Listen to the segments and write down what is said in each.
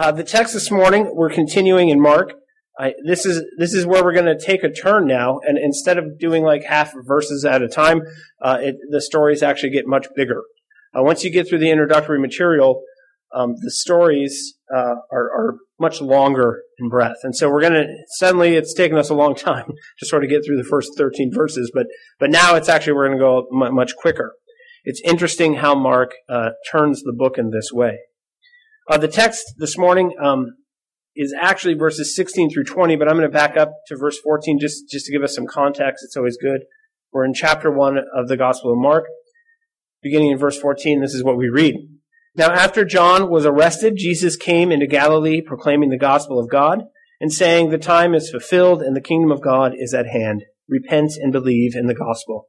Uh, the text this morning, we're continuing in Mark. I, this is this is where we're going to take a turn now, and instead of doing like half verses at a time, uh, it, the stories actually get much bigger. Uh, once you get through the introductory material, um, the stories uh, are, are, much longer in breadth, and so we're going to suddenly it's taken us a long time to sort of get through the first 13 verses, but but now it's actually we're going to go much quicker. It's interesting how Mark uh, turns the book in this way. Uh, the text this morning um, is actually verses 16 through 20, but I'm going to back up to verse 14 just, just to give us some context. It's always good. We're in chapter 1 of the Gospel of Mark. Beginning in verse 14, this is what we read. Now, after John was arrested, Jesus came into Galilee proclaiming the gospel of God and saying, The time is fulfilled and the kingdom of God is at hand. Repent and believe in the gospel.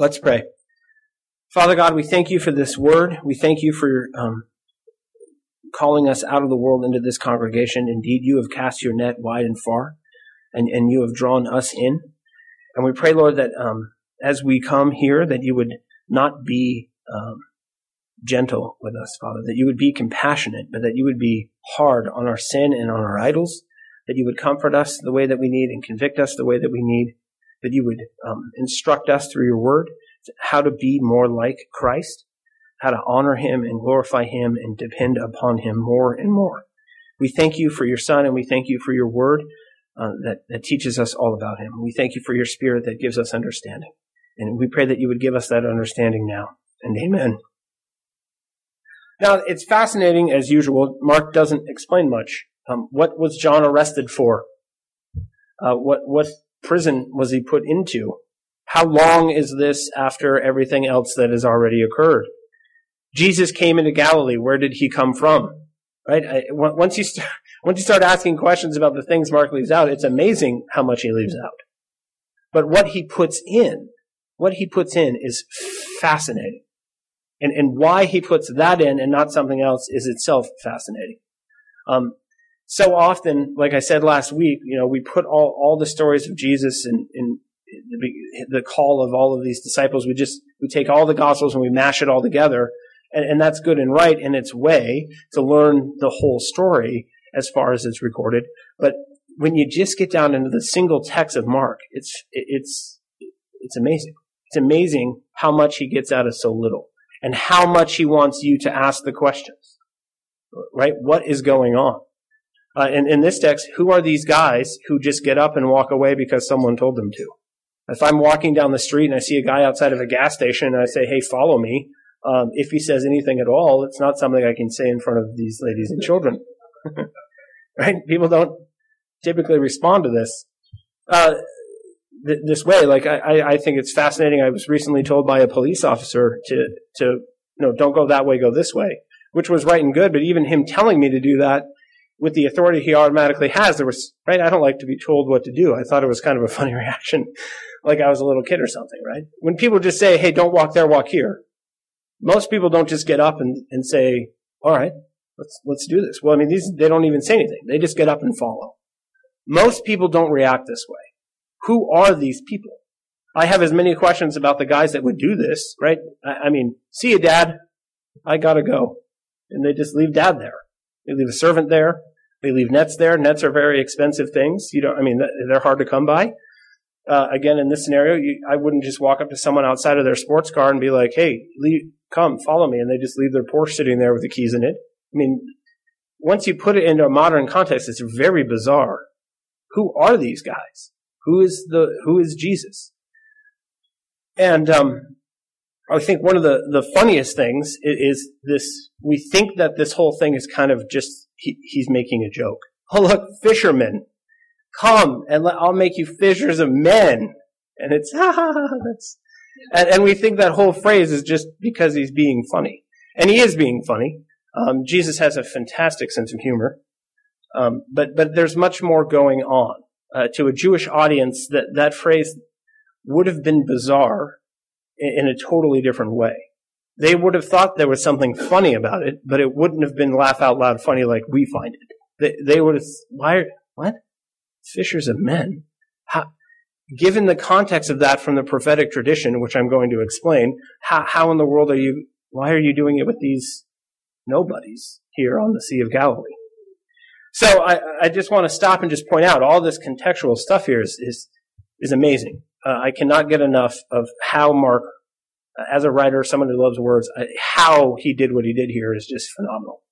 Let's pray. Father God, we thank you for this word. We thank you for um, calling us out of the world into this congregation. Indeed, you have cast your net wide and far, and, and you have drawn us in. And we pray, Lord, that um, as we come here, that you would not be um, gentle with us, Father, that you would be compassionate, but that you would be hard on our sin and on our idols, that you would comfort us the way that we need and convict us the way that we need, that you would um, instruct us through your word how to be more like Christ, how to honor him and glorify him and depend upon him more and more. We thank you for your son and we thank you for your word uh, that, that teaches us all about him. We thank you for your spirit that gives us understanding. And we pray that you would give us that understanding now. And amen. Now, it's fascinating as usual. Mark doesn't explain much. Um, what was John arrested for? Uh, what, what prison was he put into? How long is this after everything else that has already occurred? Jesus came into Galilee. Where did he come from? Right? Once you start, once you start asking questions about the things Mark leaves out, it's amazing how much he leaves out. But what he puts in, what he puts in is fascinating. And, and why he puts that in and not something else is itself fascinating. Um, so often, like I said last week, you know, we put all, all the stories of Jesus in the, the call of all of these disciples. We just, we take all the gospels and we mash it all together and, and that's good and right in its way to learn the whole story as far as it's recorded. But when you just get down into the single text of Mark, it's, it's, it's amazing. It's amazing how much he gets out of so little and how much he wants you to ask the questions. Right? What is going on? Uh, in, in this text, who are these guys who just get up and walk away because someone told them to? If I'm walking down the street and I see a guy outside of a gas station and I say, hey, follow me, um, if he says anything at all, it's not something I can say in front of these ladies and children. right? People don't typically respond to this uh, th- this way. Like I, I think it's fascinating. I was recently told by a police officer to to no, don't go that way, go this way, which was right and good. But even him telling me to do that with the authority he automatically has, there was right. I don't like to be told what to do. I thought it was kind of a funny reaction, like I was a little kid or something. Right? When people just say, "Hey, don't walk there, walk here," most people don't just get up and, and say, all right, let's, let's do this. Well, I mean, these, they don't even say anything. They just get up and follow. Most people don't react this way. Who are these people? I have as many questions about the guys that would do this, right? I, I mean, see you, dad. I gotta go. And they just leave dad there. They leave a servant there. They leave nets there. Nets are very expensive things. You don't, I mean, they're hard to come by. Uh, again, in this scenario, you, I wouldn't just walk up to someone outside of their sports car and be like, "Hey, leave, come, follow me," and they just leave their Porsche sitting there with the keys in it. I mean, once you put it into a modern context, it's very bizarre. Who are these guys? Who is the who is Jesus? And um, I think one of the the funniest things is, is this: we think that this whole thing is kind of just he, he's making a joke. Oh look, fishermen Come and let, I'll make you fishers of men. And it's, ha ha ha, that's, and, and we think that whole phrase is just because he's being funny. And he is being funny. Um, Jesus has a fantastic sense of humor, um, but but there's much more going on. Uh, to a Jewish audience, that that phrase would have been bizarre in, in a totally different way. They would have thought there was something funny about it, but it wouldn't have been laugh out loud funny like we find it. They, they would have why what fishers of men? How, given the context of that from the prophetic tradition, which I'm going to explain, how, how in the world are you? Why are you doing it with these nobodies here on the Sea of Galilee. So I, I just want to stop and just point out all this contextual stuff here is, is, is amazing. Uh, I cannot get enough of how Mark, as a writer, someone who loves words, uh, how he did what he did here is just phenomenal.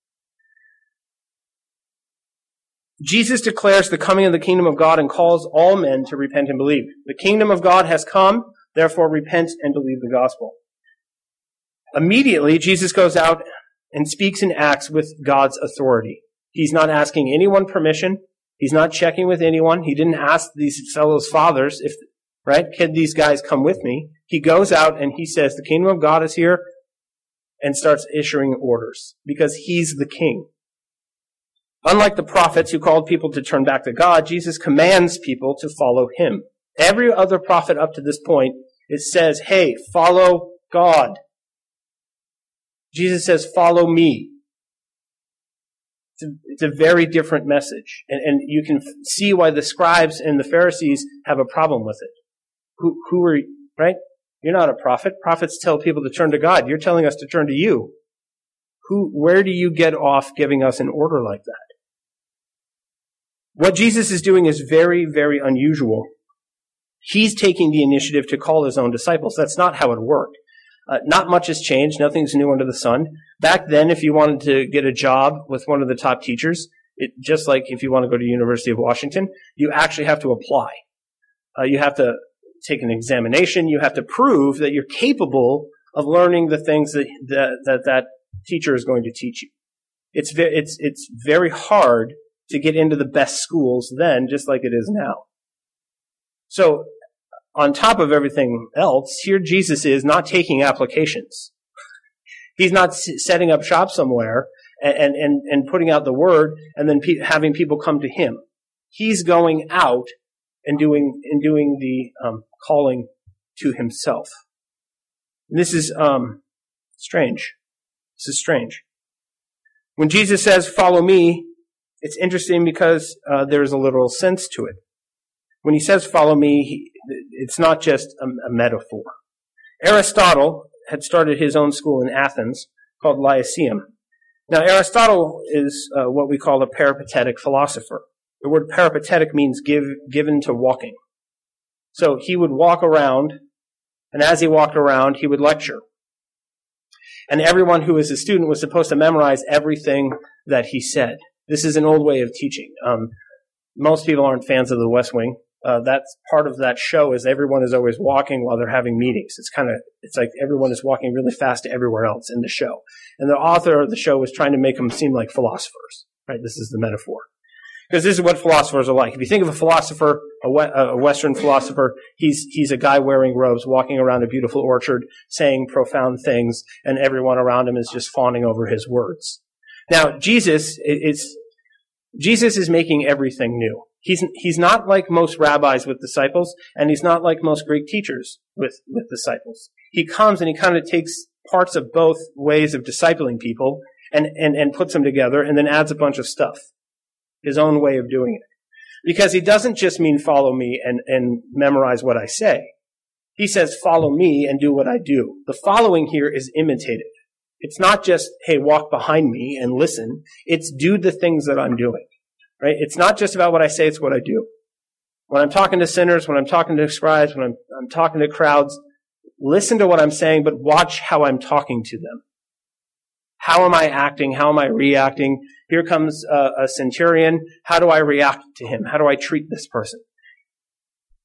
Jesus declares the coming of the kingdom of God and calls all men to repent and believe. The kingdom of God has come, therefore repent and believe the gospel. Immediately, Jesus goes out and speaks and acts with God's authority. He's not asking anyone permission. He's not checking with anyone. He didn't ask these fellows' fathers if, right, can these guys come with me? He goes out and he says, the kingdom of God is here and starts issuing orders because he's the king. Unlike the prophets who called people to turn back to God, Jesus commands people to follow him. Every other prophet up to this point, it says, hey, follow God. Jesus says, follow me. It's a, it's a very different message. And, and, you can see why the scribes and the Pharisees have a problem with it. Who, who are, right? You're not a prophet. Prophets tell people to turn to God. You're telling us to turn to you. Who, where do you get off giving us an order like that? What Jesus is doing is very, very unusual. He's taking the initiative to call his own disciples. That's not how it worked. Uh, not much has changed. Nothing's new under the sun. Back then, if you wanted to get a job with one of the top teachers, it, just like if you want to go to University of Washington, you actually have to apply. Uh, you have to take an examination. You have to prove that you're capable of learning the things that that that, that teacher is going to teach you. It's ve- it's it's very hard to get into the best schools then, just like it is now. So on top of everything else, here Jesus is not taking applications. He's not setting up shop somewhere and, and, and putting out the word and then pe- having people come to him. He's going out and doing, and doing the um, calling to himself. And this is um, strange. This is strange. When Jesus says, follow me, it's interesting because uh, there's a literal sense to it. When he says, follow me, he, it's not just a, a metaphor. Aristotle had started his own school in Athens called Lyceum. Now, Aristotle is uh, what we call a peripatetic philosopher. The word peripatetic means give, given to walking. So he would walk around, and as he walked around, he would lecture. And everyone who was a student was supposed to memorize everything that he said. This is an old way of teaching. Um, most people aren't fans of the West Wing uh, that's part of that show is everyone is always walking while they're having meetings. It's kind of, it's like everyone is walking really fast to everywhere else in the show. And the author of the show was trying to make them seem like philosophers, right? This is the metaphor. Because this is what philosophers are like. If you think of a philosopher, a, we- a Western philosopher, he's, he's a guy wearing robes, walking around a beautiful orchard, saying profound things, and everyone around him is just fawning over his words. Now, Jesus, it's, Jesus is making everything new. He's, he's not like most rabbis with disciples, and he's not like most Greek teachers with, with disciples. He comes and he kind of takes parts of both ways of discipling people and, and, and puts them together and then adds a bunch of stuff. His own way of doing it. Because he doesn't just mean follow me and, and memorize what I say. He says follow me and do what I do. The following here is imitative. It's not just, hey, walk behind me and listen. It's do the things that I'm doing. Right? It's not just about what I say, it's what I do. When I'm talking to sinners, when I'm talking to scribes, when I'm, I'm talking to crowds, listen to what I'm saying, but watch how I'm talking to them. How am I acting? How am I reacting? Here comes a, a centurion. How do I react to him? How do I treat this person?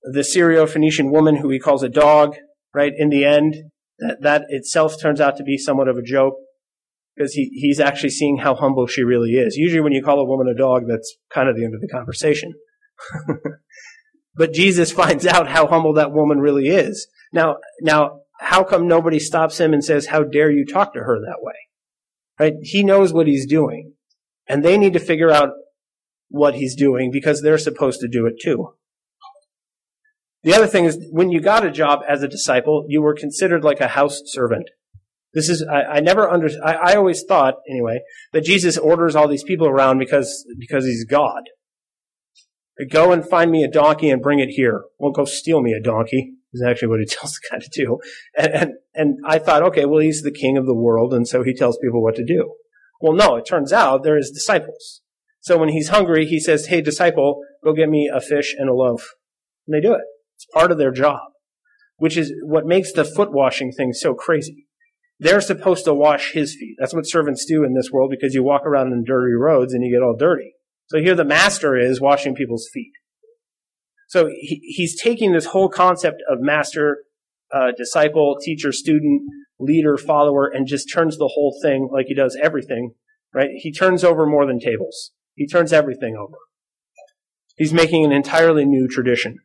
The Syro-Phoenician woman who he calls a dog, right? In the end, that, that itself turns out to be somewhat of a joke because he, he's actually seeing how humble she really is. Usually when you call a woman a dog, that's kind of the end of the conversation. but Jesus finds out how humble that woman really is. Now, now, how come nobody stops him and says, how dare you talk to her that way? Right? He knows what he's doing. And they need to figure out what he's doing because they're supposed to do it too. The other thing is, when you got a job as a disciple, you were considered like a house servant. This is, I, I never under, I, I always thought, anyway, that Jesus orders all these people around because, because he's God. Go and find me a donkey and bring it here. Well, go steal me a donkey is actually what he tells the guy to do. And, and, and I thought, okay, well, he's the king of the world, and so he tells people what to do. Well, no, it turns out they're his disciples. So when he's hungry, he says, hey, disciple, go get me a fish and a loaf. And they do it. It's part of their job, which is what makes the foot washing thing so crazy. They're supposed to wash his feet. That's what servants do in this world because you walk around in dirty roads and you get all dirty. So here the master is washing people's feet. So he, he's taking this whole concept of master, uh, disciple, teacher, student, leader, follower, and just turns the whole thing like he does everything, right? He turns over more than tables. He turns everything over. He's making an entirely new tradition.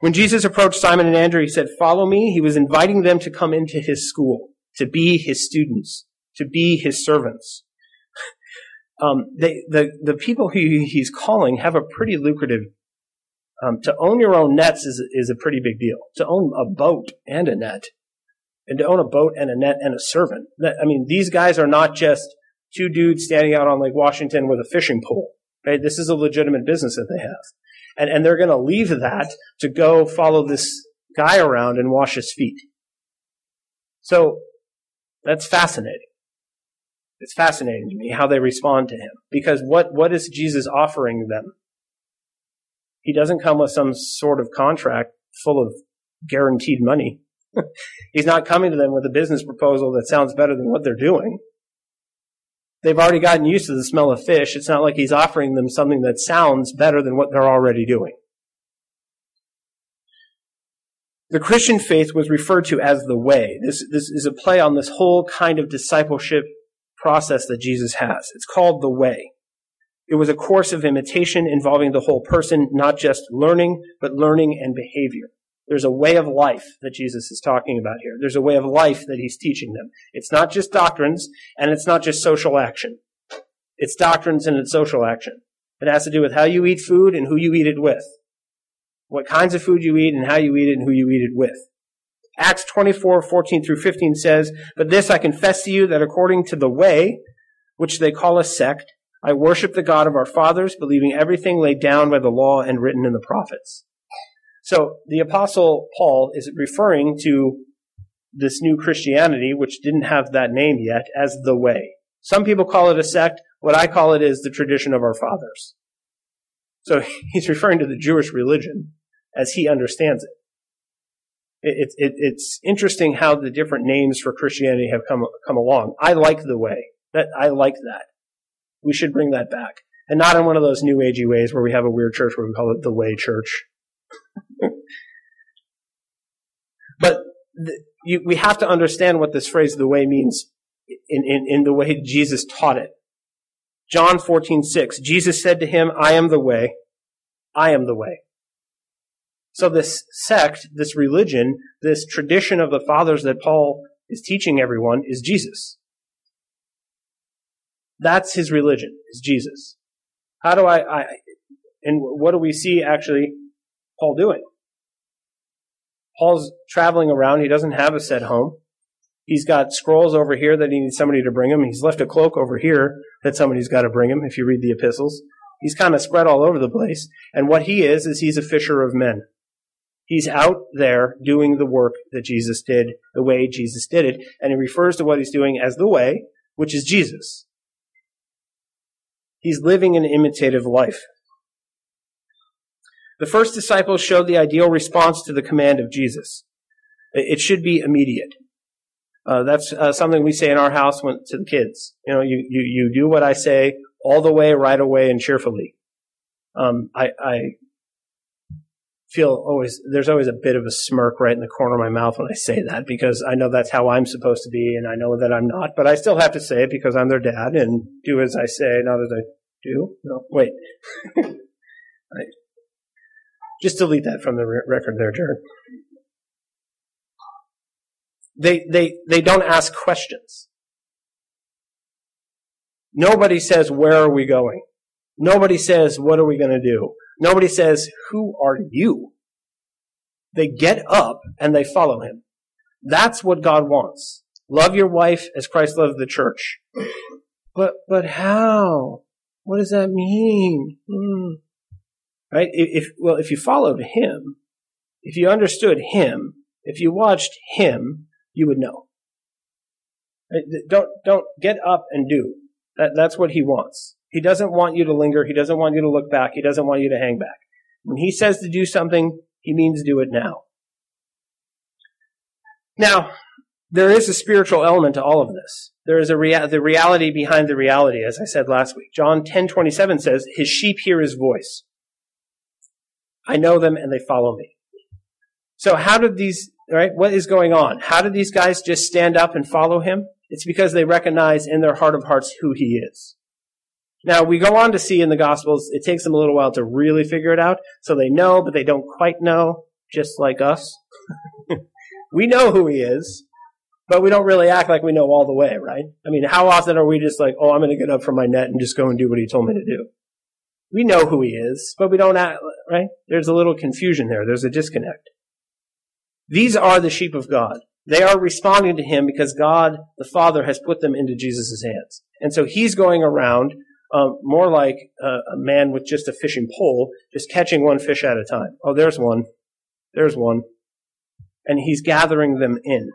When Jesus approached Simon and Andrew, he said, Follow me. He was inviting them to come into his school, to be his students, to be his servants. Um, they, the, the people who he's calling have a pretty lucrative, um, to own your own nets is, is a pretty big deal. To own a boat and a net, and to own a boat and a net and a servant. I mean, these guys are not just two dudes standing out on Lake Washington with a fishing pole. Right? This is a legitimate business that they have. And, and they're going to leave that to go follow this guy around and wash his feet. So that's fascinating. It's fascinating to me how they respond to him. Because what, what is Jesus offering them? He doesn't come with some sort of contract full of guaranteed money. He's not coming to them with a business proposal that sounds better than what they're doing. They've already gotten used to the smell of fish. It's not like he's offering them something that sounds better than what they're already doing. The Christian faith was referred to as the way. This, this is a play on this whole kind of discipleship process that Jesus has. It's called the way. It was a course of imitation involving the whole person, not just learning, but learning and behavior. There's a way of life that Jesus is talking about here. There's a way of life that he's teaching them. It's not just doctrines and it's not just social action. It's doctrines and it's social action. It has to do with how you eat food and who you eat it with. What kinds of food you eat and how you eat it and who you eat it with. Acts 24, 14 through 15 says, But this I confess to you that according to the way, which they call a sect, I worship the God of our fathers, believing everything laid down by the law and written in the prophets. So the apostle Paul is referring to this new Christianity, which didn't have that name yet, as the way. Some people call it a sect. What I call it is the tradition of our fathers. So he's referring to the Jewish religion as he understands it. It, it, it's interesting how the different names for Christianity have come come along. I like the way that I like that. We should bring that back, and not in one of those new agey ways where we have a weird church where we call it the Way Church. but the, you, we have to understand what this phrase "the way" means in, in, in the way Jesus taught it. John fourteen six. Jesus said to him, "I am the way. I am the way." So this sect, this religion, this tradition of the fathers that Paul is teaching everyone is Jesus. That's his religion, is Jesus. How do I, I and what do we see actually Paul doing? Paul's traveling around. He doesn't have a set home. He's got scrolls over here that he needs somebody to bring him. He's left a cloak over here that somebody's got to bring him if you read the epistles. He's kind of spread all over the place. And what he is, is he's a fisher of men. He's out there doing the work that Jesus did, the way Jesus did it, and he refers to what he's doing as the way, which is Jesus. He's living an imitative life. The first disciples showed the ideal response to the command of Jesus. It should be immediate. Uh, that's uh, something we say in our house when, to the kids. You know, you, you, you do what I say all the way, right away, and cheerfully. Um, I, I feel always there's always a bit of a smirk right in the corner of my mouth when I say that because I know that's how I'm supposed to be and I know that I'm not, but I still have to say it because I'm their dad and do as I say, not as I do. No, wait. right. Just delete that from the record there, Jared. They, they, they don't ask questions. Nobody says, where are we going? Nobody says, what are we going to do? Nobody says, who are you? They get up and they follow him. That's what God wants. Love your wife as Christ loved the church. But, but how? What does that mean? Hmm. Right? If, well, if you followed him, if you understood him, if you watched him, you would know. Don't, don't get up and do. That, that's what he wants. He doesn't want you to linger. He doesn't want you to look back. He doesn't want you to hang back. When he says to do something, he means do it now. Now, there is a spiritual element to all of this. There is a rea- the reality behind the reality, as I said last week. John 10:27 says, "His sheep hear his voice. I know them and they follow me." So how did these, right? What is going on? How did these guys just stand up and follow him? It's because they recognize in their heart of hearts who he is. Now, we go on to see in the Gospels, it takes them a little while to really figure it out. So they know, but they don't quite know, just like us. we know who he is, but we don't really act like we know all the way, right? I mean, how often are we just like, oh, I'm going to get up from my net and just go and do what he told me to do? We know who he is, but we don't act, right? There's a little confusion there. There's a disconnect. These are the sheep of God. They are responding to him because God, the Father, has put them into Jesus' hands. And so he's going around um, more like a, a man with just a fishing pole, just catching one fish at a time. Oh, there's one. There's one. And he's gathering them in.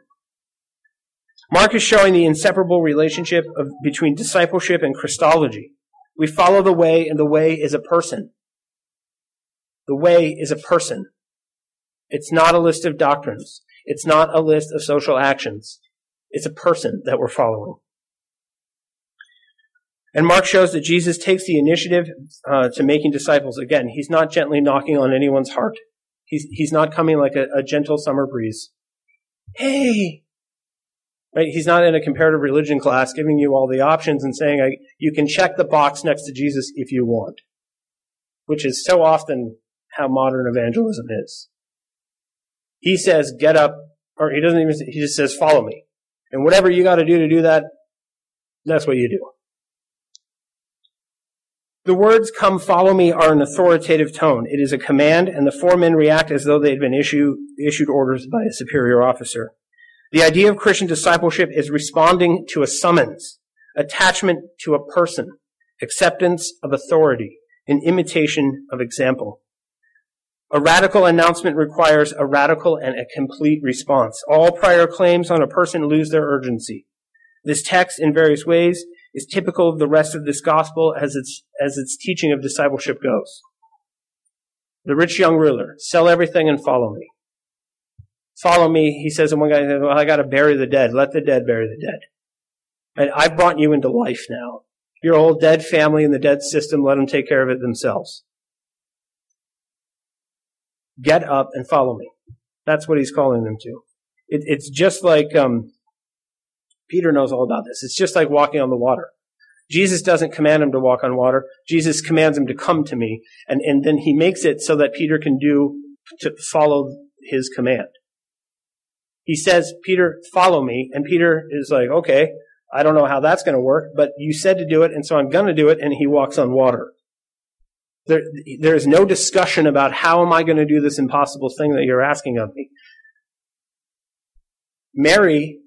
Mark is showing the inseparable relationship of, between discipleship and Christology. We follow the way, and the way is a person. The way is a person. It's not a list of doctrines. It's not a list of social actions. It's a person that we're following. And Mark shows that Jesus takes the initiative uh, to making disciples. Again, he's not gently knocking on anyone's heart. He's, he's not coming like a, a gentle summer breeze. Hey! Right? He's not in a comparative religion class giving you all the options and saying, I, you can check the box next to Jesus if you want. Which is so often how modern evangelism is. He says, get up, or he doesn't even, he just says, follow me. And whatever you gotta do to do that, that's what you do. The words, come follow me, are an authoritative tone. It is a command, and the four men react as though they had been issue, issued orders by a superior officer. The idea of Christian discipleship is responding to a summons, attachment to a person, acceptance of authority, and imitation of example. A radical announcement requires a radical and a complete response. All prior claims on a person lose their urgency. This text, in various ways, is typical of the rest of this gospel as its, as its teaching of discipleship goes. The rich young ruler, sell everything and follow me. Follow me, he says, and one guy says, well, I gotta bury the dead. Let the dead bury the dead. And I've brought you into life now. Your old dead family and the dead system, let them take care of it themselves. Get up and follow me. That's what he's calling them to. It, it's just like, um, Peter knows all about this. It's just like walking on the water. Jesus doesn't command him to walk on water. Jesus commands him to come to me. And, and then he makes it so that Peter can do, to follow his command. He says, Peter, follow me. And Peter is like, okay, I don't know how that's going to work, but you said to do it, and so I'm going to do it. And he walks on water. There, there is no discussion about how am I going to do this impossible thing that you're asking of me. Mary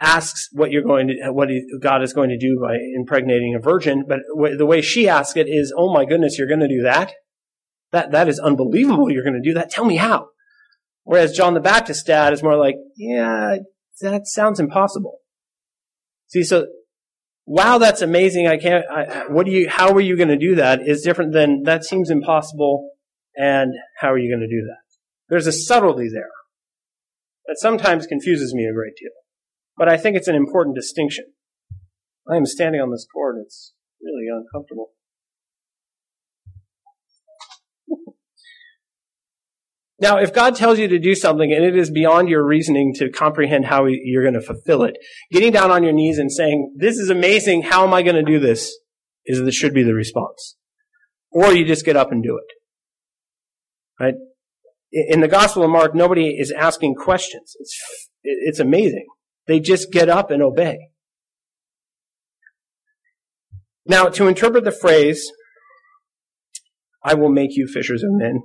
asks what you're going to, what God is going to do by impregnating a virgin, but the way she asks it is, "Oh my goodness, you're going to do that? That that is unbelievable. You're going to do that. Tell me how." Whereas John the Baptist dad is more like, "Yeah, that sounds impossible." See, so wow, that's amazing. I can't. I, what do you? How are you going to do that? Is different than that seems impossible. And how are you going to do that? There's a subtlety there that sometimes confuses me a great deal. But I think it's an important distinction. I am standing on this cord. It's really uncomfortable. Now, if God tells you to do something and it is beyond your reasoning to comprehend how you're going to fulfill it, getting down on your knees and saying, this is amazing, how am I going to do this, is this should be the response. Or you just get up and do it. Right? In the Gospel of Mark, nobody is asking questions. It's, it's amazing. They just get up and obey. Now, to interpret the phrase, I will make you fishers of men,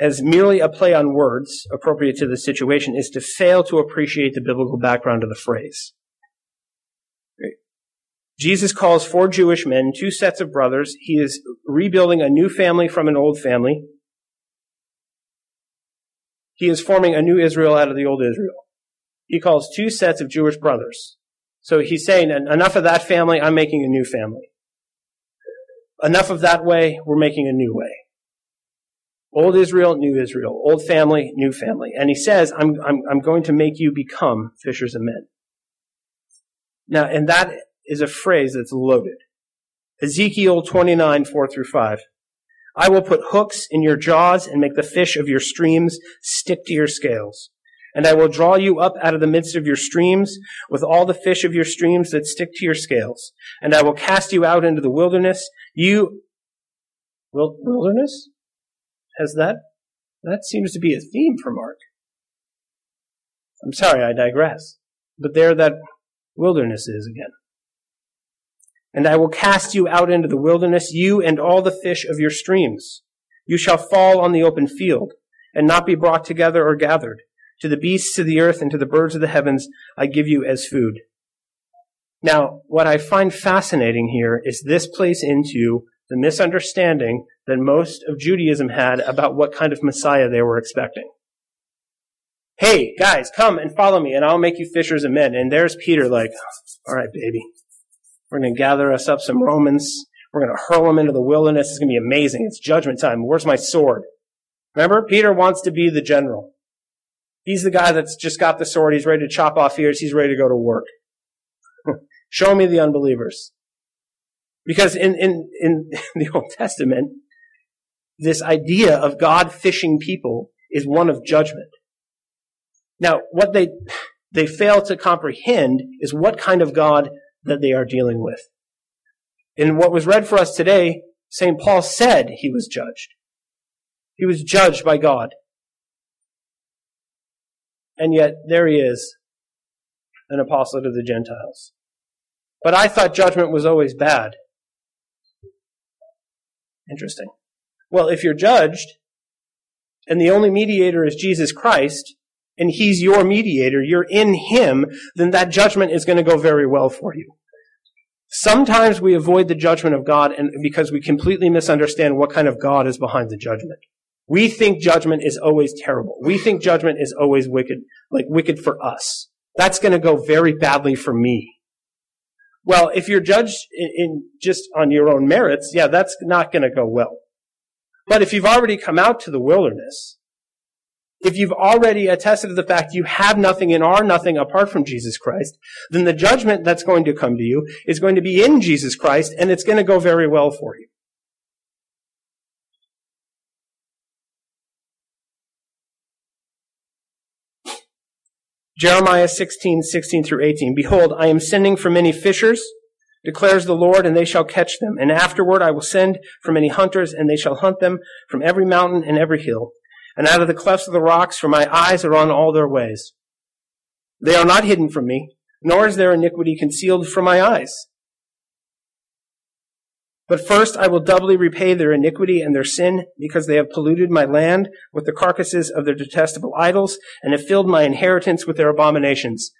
as merely a play on words appropriate to the situation is to fail to appreciate the biblical background of the phrase. Jesus calls four Jewish men, two sets of brothers. He is rebuilding a new family from an old family. He is forming a new Israel out of the old Israel. He calls two sets of Jewish brothers. So he's saying, enough of that family, I'm making a new family. Enough of that way, we're making a new way. Old Israel, new Israel. Old family, new family. And he says, I'm, I'm, I'm going to make you become fishers of men. Now, and that is a phrase that's loaded. Ezekiel 29, 4 through 5. I will put hooks in your jaws and make the fish of your streams stick to your scales. And I will draw you up out of the midst of your streams with all the fish of your streams that stick to your scales. And I will cast you out into the wilderness. You, wilderness? Has that, that seems to be a theme for Mark. I'm sorry, I digress. But there that wilderness is again. And I will cast you out into the wilderness, you and all the fish of your streams. You shall fall on the open field, and not be brought together or gathered. To the beasts of the earth and to the birds of the heavens I give you as food. Now, what I find fascinating here is this plays into the misunderstanding that most of Judaism had about what kind of Messiah they were expecting. Hey, guys, come and follow me and I'll make you fishers of men. And there's Peter like, all right, baby. We're going to gather us up some Romans. We're going to hurl them into the wilderness. It's going to be amazing. It's judgment time. Where's my sword? Remember, Peter wants to be the general. He's the guy that's just got the sword. He's ready to chop off ears. He's ready to go to work. Show me the unbelievers. Because in, in, in the Old Testament, this idea of God fishing people is one of judgment. Now, what they, they fail to comprehend is what kind of God that they are dealing with. In what was read for us today, St. Paul said he was judged. He was judged by God. And yet, there he is, an apostle to the Gentiles. But I thought judgment was always bad. Interesting. Well, if you're judged, and the only mediator is Jesus Christ, and he's your mediator, you're in him, then that judgment is going to go very well for you. Sometimes we avoid the judgment of God and because we completely misunderstand what kind of God is behind the judgment. We think judgment is always terrible. We think judgment is always wicked, like wicked for us. That's going to go very badly for me. Well, if you're judged in, in just on your own merits, yeah, that's not going to go well. But if you've already come out to the wilderness, if you've already attested to the fact you have nothing and are nothing apart from Jesus Christ, then the judgment that's going to come to you is going to be in Jesus Christ and it's going to go very well for you. Jeremiah 16, 16 through 18. Behold, I am sending for many fishers, declares the Lord, and they shall catch them. And afterward I will send for many hunters, and they shall hunt them from every mountain and every hill, and out of the clefts of the rocks, for my eyes are on all their ways. They are not hidden from me, nor is their iniquity concealed from my eyes. But first I will doubly repay their iniquity and their sin, because they have polluted my land with the carcasses of their detestable idols, and have filled my inheritance with their abominations.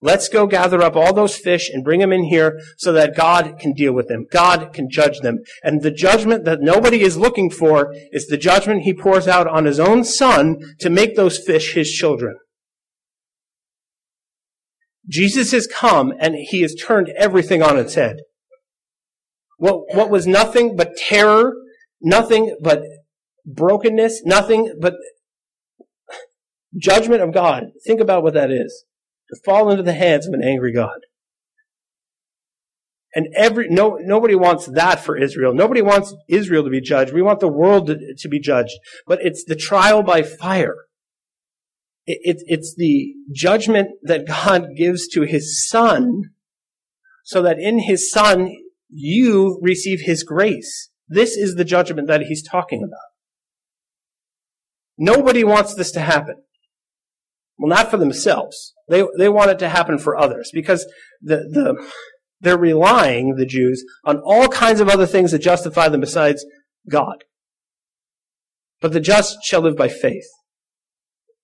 Let's go gather up all those fish and bring them in here so that God can deal with them. God can judge them. And the judgment that nobody is looking for is the judgment he pours out on his own son to make those fish his children. Jesus has come and he has turned everything on its head. What, what was nothing but terror, nothing but brokenness, nothing but judgment of God. Think about what that is. To fall into the hands of an angry God. And every, no, nobody wants that for Israel. Nobody wants Israel to be judged. We want the world to, to be judged. But it's the trial by fire. It, it, it's the judgment that God gives to his son so that in his son you receive his grace. This is the judgment that he's talking about. Nobody wants this to happen. Well, not for themselves. They, they want it to happen for others because the, the, They're relying, the Jews, on all kinds of other things that justify them besides God. But the just shall live by faith.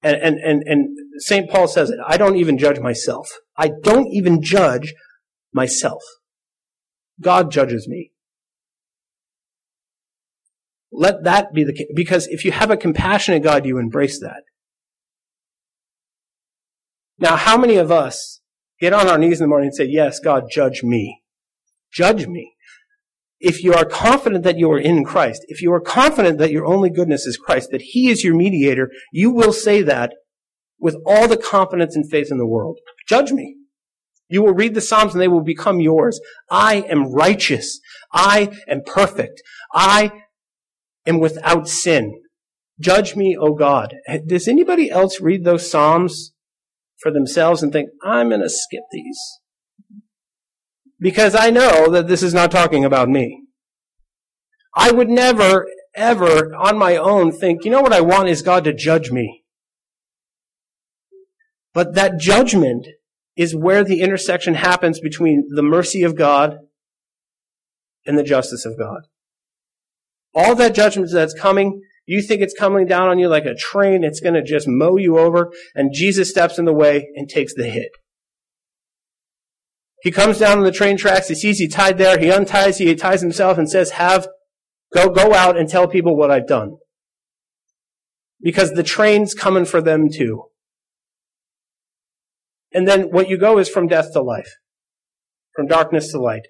And, and, and, and St. Paul says it. I don't even judge myself. I don't even judge myself. God judges me. Let that be the case. Because if you have a compassionate God, you embrace that. Now, how many of us get on our knees in the morning and say, Yes, God, judge me? Judge me. If you are confident that you are in Christ, if you are confident that your only goodness is Christ, that He is your mediator, you will say that with all the confidence and faith in the world. Judge me. You will read the Psalms and they will become yours. I am righteous. I am perfect. I am without sin. Judge me, O God. Does anybody else read those Psalms for themselves and think, I'm going to skip these. Because I know that this is not talking about me. I would never, ever, on my own, think, you know what I want is God to judge me. But that judgment is where the intersection happens between the mercy of God and the justice of God. All that judgment that's coming you think it's coming down on you like a train, it's going to just mow you over, and Jesus steps in the way and takes the hit. He comes down on the train tracks, he sees you tied there, he unties he ties himself and says, have, go, go out and tell people what I've done. Because the train's coming for them too. And then what you go is from death to life. From darkness to light.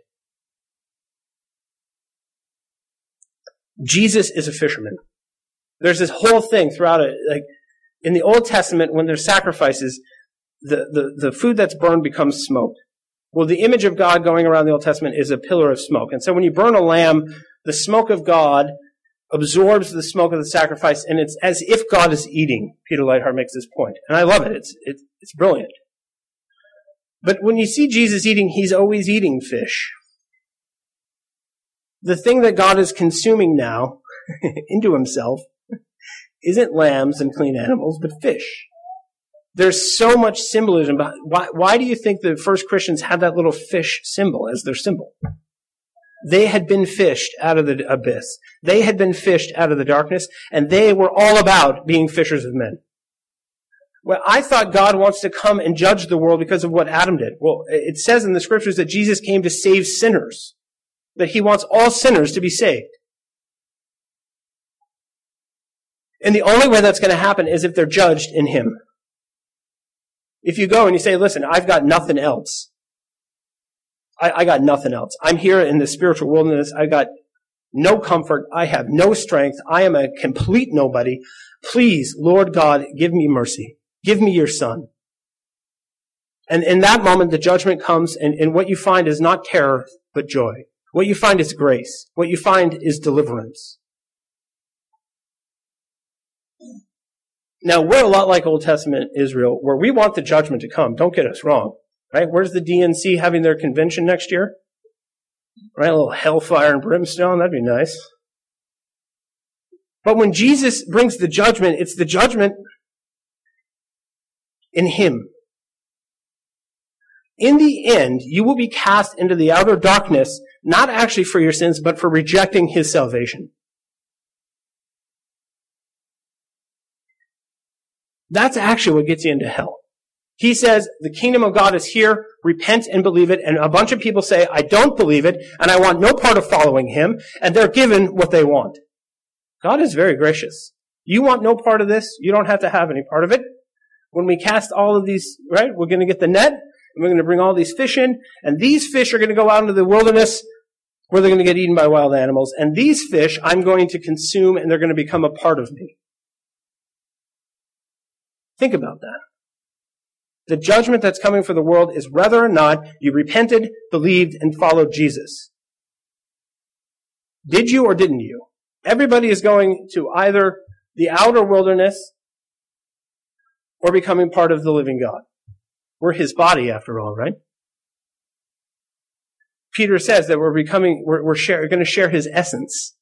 Jesus is a fisherman. There's this whole thing throughout it. Like in the Old Testament, when there's sacrifices, the, the, the food that's burned becomes smoke. Well, the image of God going around the Old Testament is a pillar of smoke. And so when you burn a lamb, the smoke of God absorbs the smoke of the sacrifice, and it's as if God is eating. Peter Leithart makes this point. And I love it. It's, it's, it's brilliant. But when you see Jesus eating, he's always eating fish. The thing that God is consuming now into himself isn't lambs and clean animals, but fish. There's so much symbolism. Why, why do you think the first Christians had that little fish symbol as their symbol? They had been fished out of the abyss. They had been fished out of the darkness, and they were all about being fishers of men. Well, I thought God wants to come and judge the world because of what Adam did. Well, it says in the scriptures that Jesus came to save sinners, that he wants all sinners to be saved. And the only way that's going to happen is if they're judged in Him. If you go and you say, listen, I've got nothing else. I, I got nothing else. I'm here in the spiritual wilderness. I got no comfort. I have no strength. I am a complete nobody. Please, Lord God, give me mercy. Give me your son. And in that moment, the judgment comes, and, and what you find is not terror, but joy. What you find is grace. What you find is deliverance. Now, we're a lot like Old Testament Israel, where we want the judgment to come. Don't get us wrong. Right? Where's the DNC having their convention next year? Right? A little hellfire and brimstone. That'd be nice. But when Jesus brings the judgment, it's the judgment in Him. In the end, you will be cast into the outer darkness, not actually for your sins, but for rejecting His salvation. That's actually what gets you into hell. He says, the kingdom of God is here, repent and believe it, and a bunch of people say, I don't believe it, and I want no part of following him, and they're given what they want. God is very gracious. You want no part of this, you don't have to have any part of it. When we cast all of these, right, we're going to get the net, and we're going to bring all these fish in, and these fish are going to go out into the wilderness where they're going to get eaten by wild animals, and these fish I'm going to consume, and they're going to become a part of me. Think about that. The judgment that's coming for the world is whether or not you repented, believed, and followed Jesus. Did you or didn't you? Everybody is going to either the outer wilderness or becoming part of the living God. We're his body after all, right? Peter says that we're becoming, we're, we're, share, going to share his essence.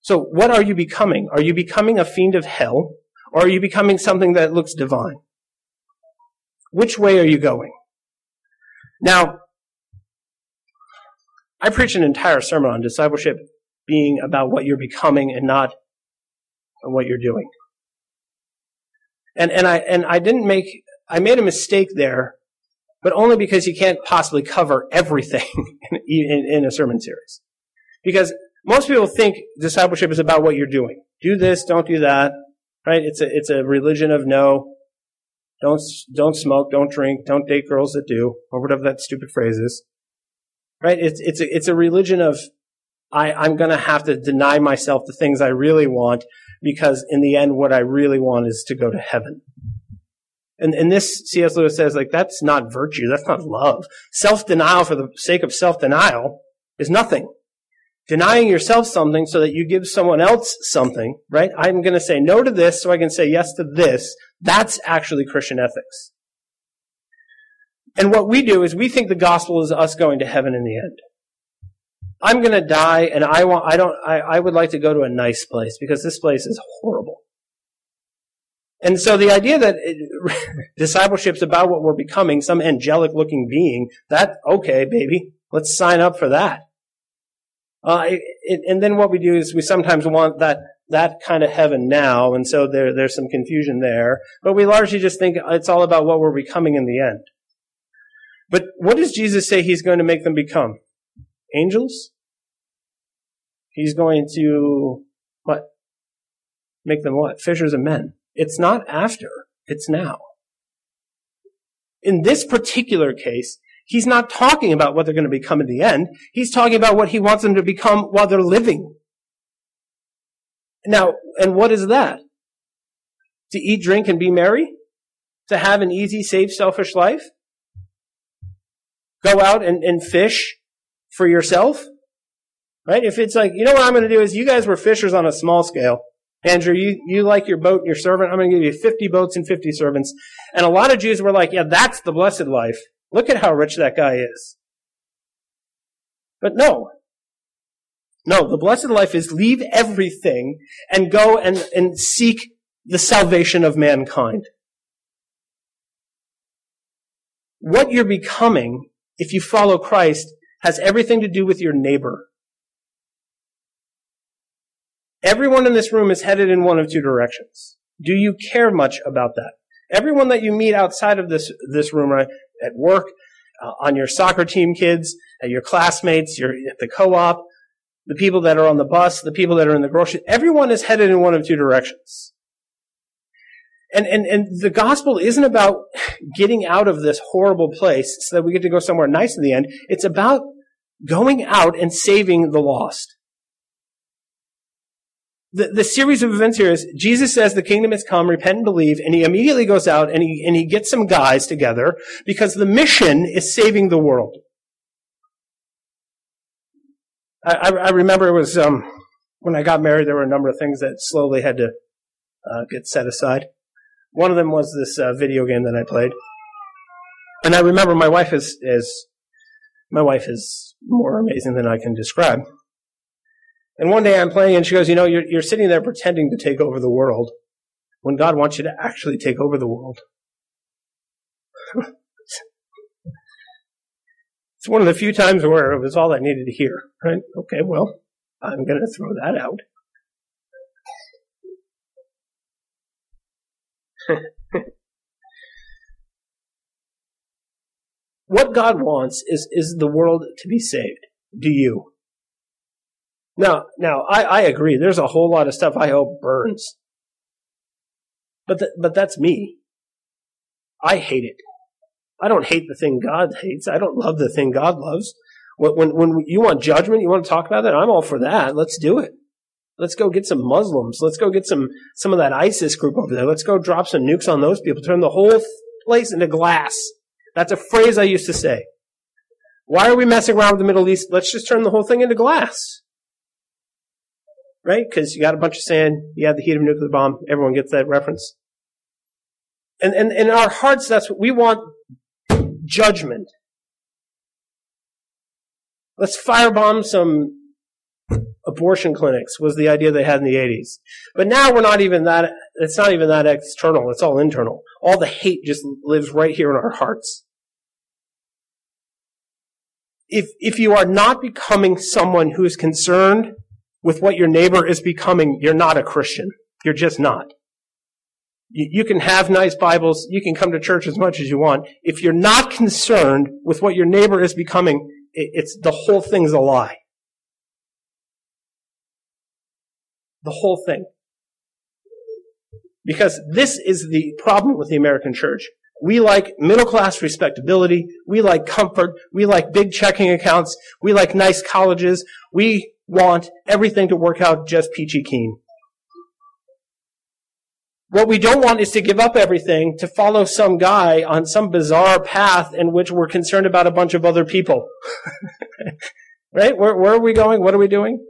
So what are you becoming? Are you becoming a fiend of hell? Or are you becoming something that looks divine? Which way are you going? Now, I preach an entire sermon on discipleship being about what you're becoming and not what you're doing. And, and I, and I didn't make, I made a mistake there, but only because you can't possibly cover everything in, in, in a sermon series. Because most people think discipleship is about what you're doing. Do this, don't do that, right? It's a, it's a religion of no. Don't, don't smoke, don't drink, don't date girls that do, or whatever that stupid phrase is. Right? It's, it's a, it's a religion of, I, I'm gonna have to deny myself the things I really want because in the end, what I really want is to go to heaven. And, and this, C.S. Lewis says, like, that's not virtue. That's not love. Self-denial for the sake of self-denial is nothing. Denying yourself something so that you give someone else something, right? I'm going to say no to this so I can say yes to this. That's actually Christian ethics. And what we do is we think the gospel is us going to heaven in the end. I'm going to die and I want, I don't, I, I would like to go to a nice place because this place is horrible. And so the idea that discipleship is about what we're becoming, some angelic looking being, that, okay, baby, let's sign up for that. Uh, it, and then what we do is we sometimes want that, that kind of heaven now, and so there, there's some confusion there, but we largely just think it's all about what we're becoming in the end. But what does Jesus say he's going to make them become? Angels? He's going to, what? Make them what? Fishers of men. It's not after, it's now. In this particular case, he's not talking about what they're going to become in the end. He's talking about what he wants them to become while they're living. Now, and what is that? To eat, drink, and be merry? To have an easy, safe, selfish life? Go out and, and fish for yourself? Right? If it's like, you know what I'm going to do is you guys were fishers on a small scale. Andrew, you, you like your boat and your servant. I'm going to give you 50 boats and 50 servants. And a lot of Jews were like, yeah, that's the blessed life. Look at how rich that guy is. But no. No, the blessed life is leave everything and go and, and seek the salvation of mankind. What you're becoming, if you follow Christ, has everything to do with your neighbor. Everyone in this room is headed in one of two directions. Do you care much about that? Everyone that you meet outside of this, this room, right, at work, uh, on your soccer team kids, at your classmates, your, at the co-op, the people that are on the bus, the people that are in the grocery, everyone is headed in one of two directions. And, and, and the gospel isn't about getting out of this horrible place so that we get to go somewhere nice in the end. It's about going out and saving the lost the, the series of events here is Jesus says the kingdom has come, repent and believe, and he immediately goes out and he, and he gets some guys together because the mission is saving the world. I, I remember it was um, when I got married, there were a number of things that slowly had to uh, get set aside. One of them was this uh, video game that I played, and I remember my wife is is my wife is more amazing than I can describe. And one day I'm playing and she goes, you know, you're, you're sitting there pretending to take over the world when God wants you to actually take over the world. it's one of the few times where it was all I needed to hear, right? Okay, well, I'm going to throw that out. what God wants is, is the world to be saved. Do you? Now, now I, I agree. There's a whole lot of stuff I hope burns, but th- but that's me. I hate it. I don't hate the thing God hates. I don't love the thing God loves. When, when, when you want judgment, you want to talk about that, I'm all for that. Let's do it. Let's go get some Muslims. Let's go get some, some of that ISIS group over there. Let's go drop some nukes on those people. Turn the whole place into glass. That's a phrase I used to say. Why are we messing around with the Middle East? Let's just turn the whole thing into glass right? Because you got a bunch of sand, you have the heat of a nuclear bomb. Everyone gets that reference. And, and in our hearts, that's what we want judgment. Let's firebomb some abortion clinics was the idea they had in the 80s. But now we're not even that, it's not even that external. It's all internal. All the hate just lives right here in our hearts. if, if you are not becoming someone who is concerned with what your neighbor is becoming, you're not a Christian. You're just not. You, you can have nice Bibles. You can come to church as much as you want. If you're not concerned with what your neighbor is becoming, it, it's the whole thing's a lie. The whole thing. Because this is the problem with the American church. We like middle class respectability. We like comfort. We like big checking accounts. We like nice colleges. We want everything to work out just peachy keen. What we don't want is to give up everything to follow some guy on some bizarre path in which we're concerned about a bunch of other people. right? Where, where are we going? What are we doing?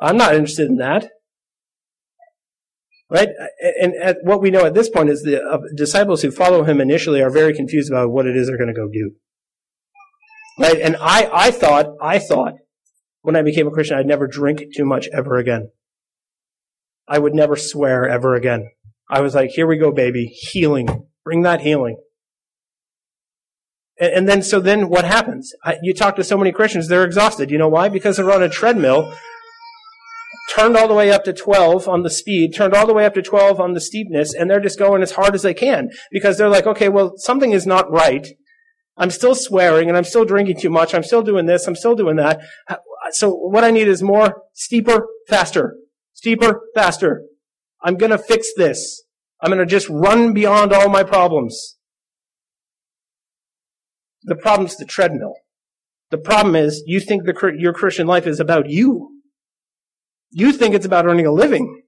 I'm not interested in that. Right? And what we know at this point is the uh, disciples who follow him initially are very confused about what it is they're going to go do. Right? And I, I thought, I thought when I became a Christian, I'd never drink too much ever again. I would never swear ever again. I was like, here we go, baby. Healing. Bring that healing. And, and then, so then what happens? I, you talk to so many Christians, they're exhausted. You know why? Because they're on a treadmill turned all the way up to 12 on the speed, turned all the way up to 12 on the steepness, and they're just going as hard as they can because they're like, okay, well, something is not right. I'm still swearing and I'm still drinking too much. I'm still doing this. I'm still doing that. So what I need is more steeper, faster, steeper, faster. I'm going to fix this. I'm going to just run beyond all my problems. The problem's the treadmill. The problem is you think the, your Christian life is about you. You think it's about earning a living.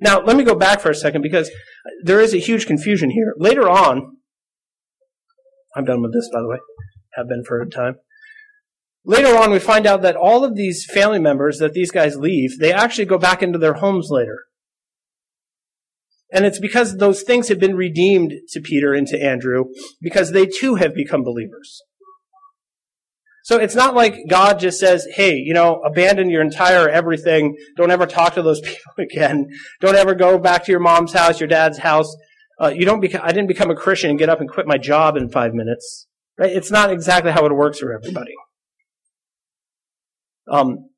Now, let me go back for a second because there is a huge confusion here. Later on, I'm done with this, by the way, have been for a time. Later on, we find out that all of these family members that these guys leave, they actually go back into their homes later. And it's because those things have been redeemed to Peter and to Andrew because they too have become believers. So it's not like God just says, hey, you know, abandon your entire everything. Don't ever talk to those people again. Don't ever go back to your mom's house, your dad's house. Uh, you don't beca- I didn't become a Christian and get up and quit my job in five minutes. Right? It's not exactly how it works for everybody. Um,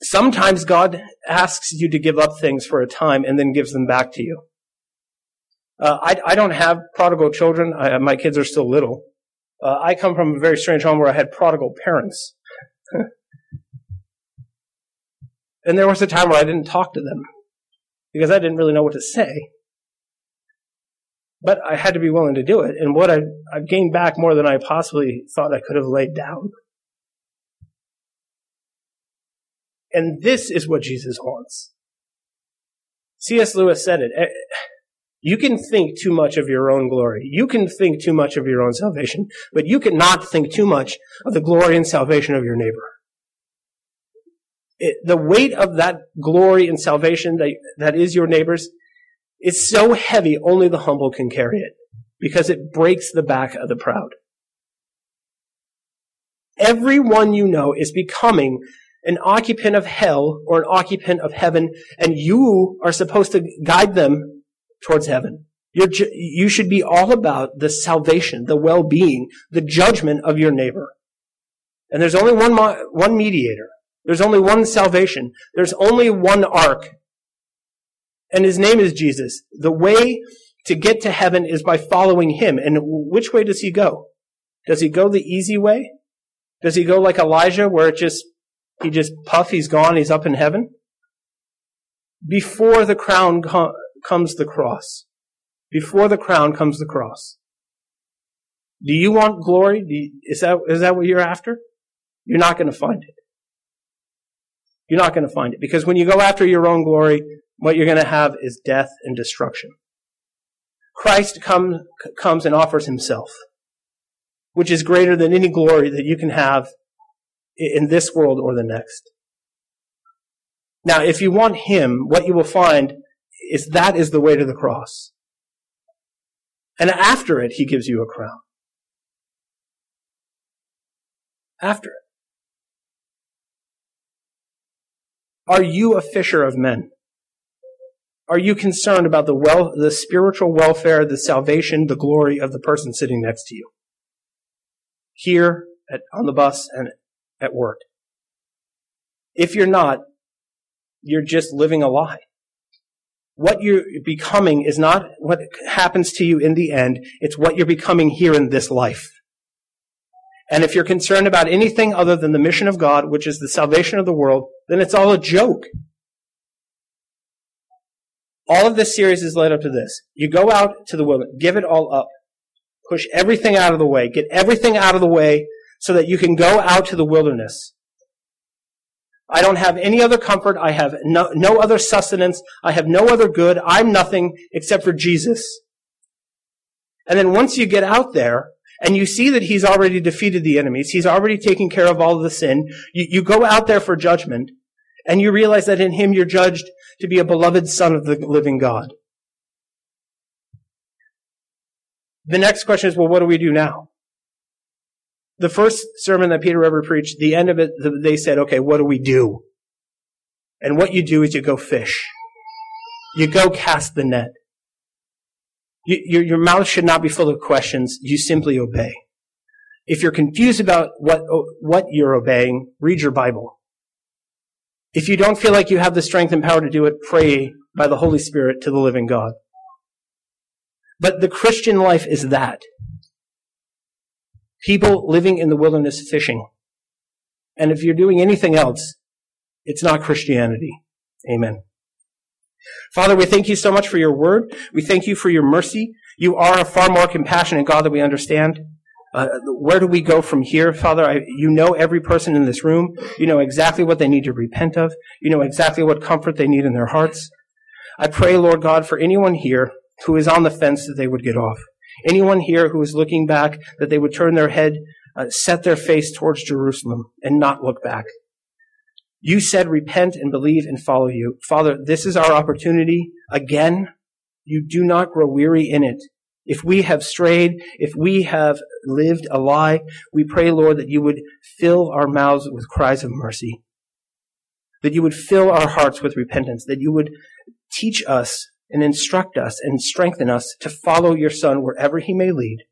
sometimes God asks you to give up things for a time and then gives them back to you. Uh, I, I, don't have prodigal children. I, my kids are still little. Uh, I come from a very strange home where I had prodigal parents. and there was a time where I didn't talk to them because I didn't really know what to say. But I had to be willing to do it. And what I, I've gained back more than I possibly thought I could have laid down. And this is what Jesus wants. C.S. Lewis said it. You can think too much of your own glory. You can think too much of your own salvation, but you cannot think too much of the glory and salvation of your neighbor. It, the weight of that glory and salvation that, that is your neighbor's is so heavy only the humble can carry it because it breaks the back of the proud. Everyone you know is becoming an occupant of hell or an occupant of heaven, and you are supposed to guide them towards heaven. You're, you should be all about the salvation, the well-being, the judgment of your neighbor. And there's only one, one mediator. There's only one salvation. There's only one ark. And his name is Jesus. The way to get to heaven is by following him. And which way does he go? Does he go the easy way? Does he go like Elijah where it just, he just puff, he's gone, he's up in heaven? Before the crown comes the cross. Before the crown comes the cross. Do you want glory? You, is that, is that what you're after? You're not going to find it. You're not going to find it. Because when you go after your own glory, what you're going to have is death and destruction. Christ come, comes and offers himself, which is greater than any glory that you can have in this world or the next. Now, if you want him, what you will find is that is the way to the cross. And after it, he gives you a crown. After it. Are you a fisher of men? Are you concerned about the well, the spiritual welfare, the salvation, the glory of the person sitting next to you? Here at, on the bus and at work. If you're not, you're just living a lie. What you're becoming is not what happens to you in the end, it's what you're becoming here in this life. And if you're concerned about anything other than the mission of God, which is the salvation of the world, then it's all a joke. All of this series is led up to this. You go out to the wilderness, give it all up. Push everything out of the way. Get everything out of the way so that you can go out to the wilderness. I don't have any other comfort. I have no, no other sustenance. I have no other good. I'm nothing except for Jesus. And then once you get out there and you see that he's already defeated the enemies, he's already taken care of all of the sin, you, you go out there for judgment and you realize that in him you're judged to be a beloved son of the living God. The next question is, well, what do we do now? The first sermon that Peter ever preached, the end of it, they said, okay, what do we do? And what you do is you go fish. You go cast the net. You, your, your mouth should not be full of questions. You simply obey. If you're confused about what, what you're obeying, read your Bible. If you don't feel like you have the strength and power to do it, pray by the Holy Spirit to the living God. But the Christian life is that. People living in the wilderness fishing. And if you're doing anything else, it's not Christianity. Amen. Father, we thank you so much for your word. We thank you for your mercy. You are a far more compassionate God than we understand. Uh, where do we go from here, Father? I, you know every person in this room. You know exactly what they need to repent of. You know exactly what comfort they need in their hearts. I pray, Lord God, for anyone here who is on the fence that they would get off. Anyone here who is looking back, that they would turn their head, uh, set their face towards Jerusalem, and not look back. You said, repent and believe and follow you. Father, this is our opportunity. Again, you do not grow weary in it. If we have strayed, if we have lived a lie, we pray, Lord, that you would fill our mouths with cries of mercy. That you would fill our hearts with repentance. That you would teach us and instruct us and strengthen us to follow your Son wherever he may lead.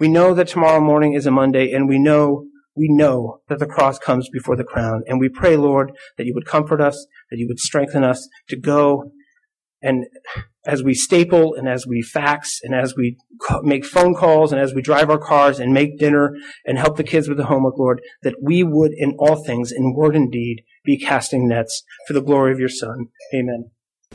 We know that tomorrow morning is a Monday, and we know, we know that the cross comes before the crown. And we pray, Lord, that you would comfort us, that you would strengthen us to go and as we staple and as we fax and as we make phone calls and as we drive our cars and make dinner and help the kids with the homework, Lord, that we would in all things, in word and deed, be casting nets for the glory of your Son. Amen.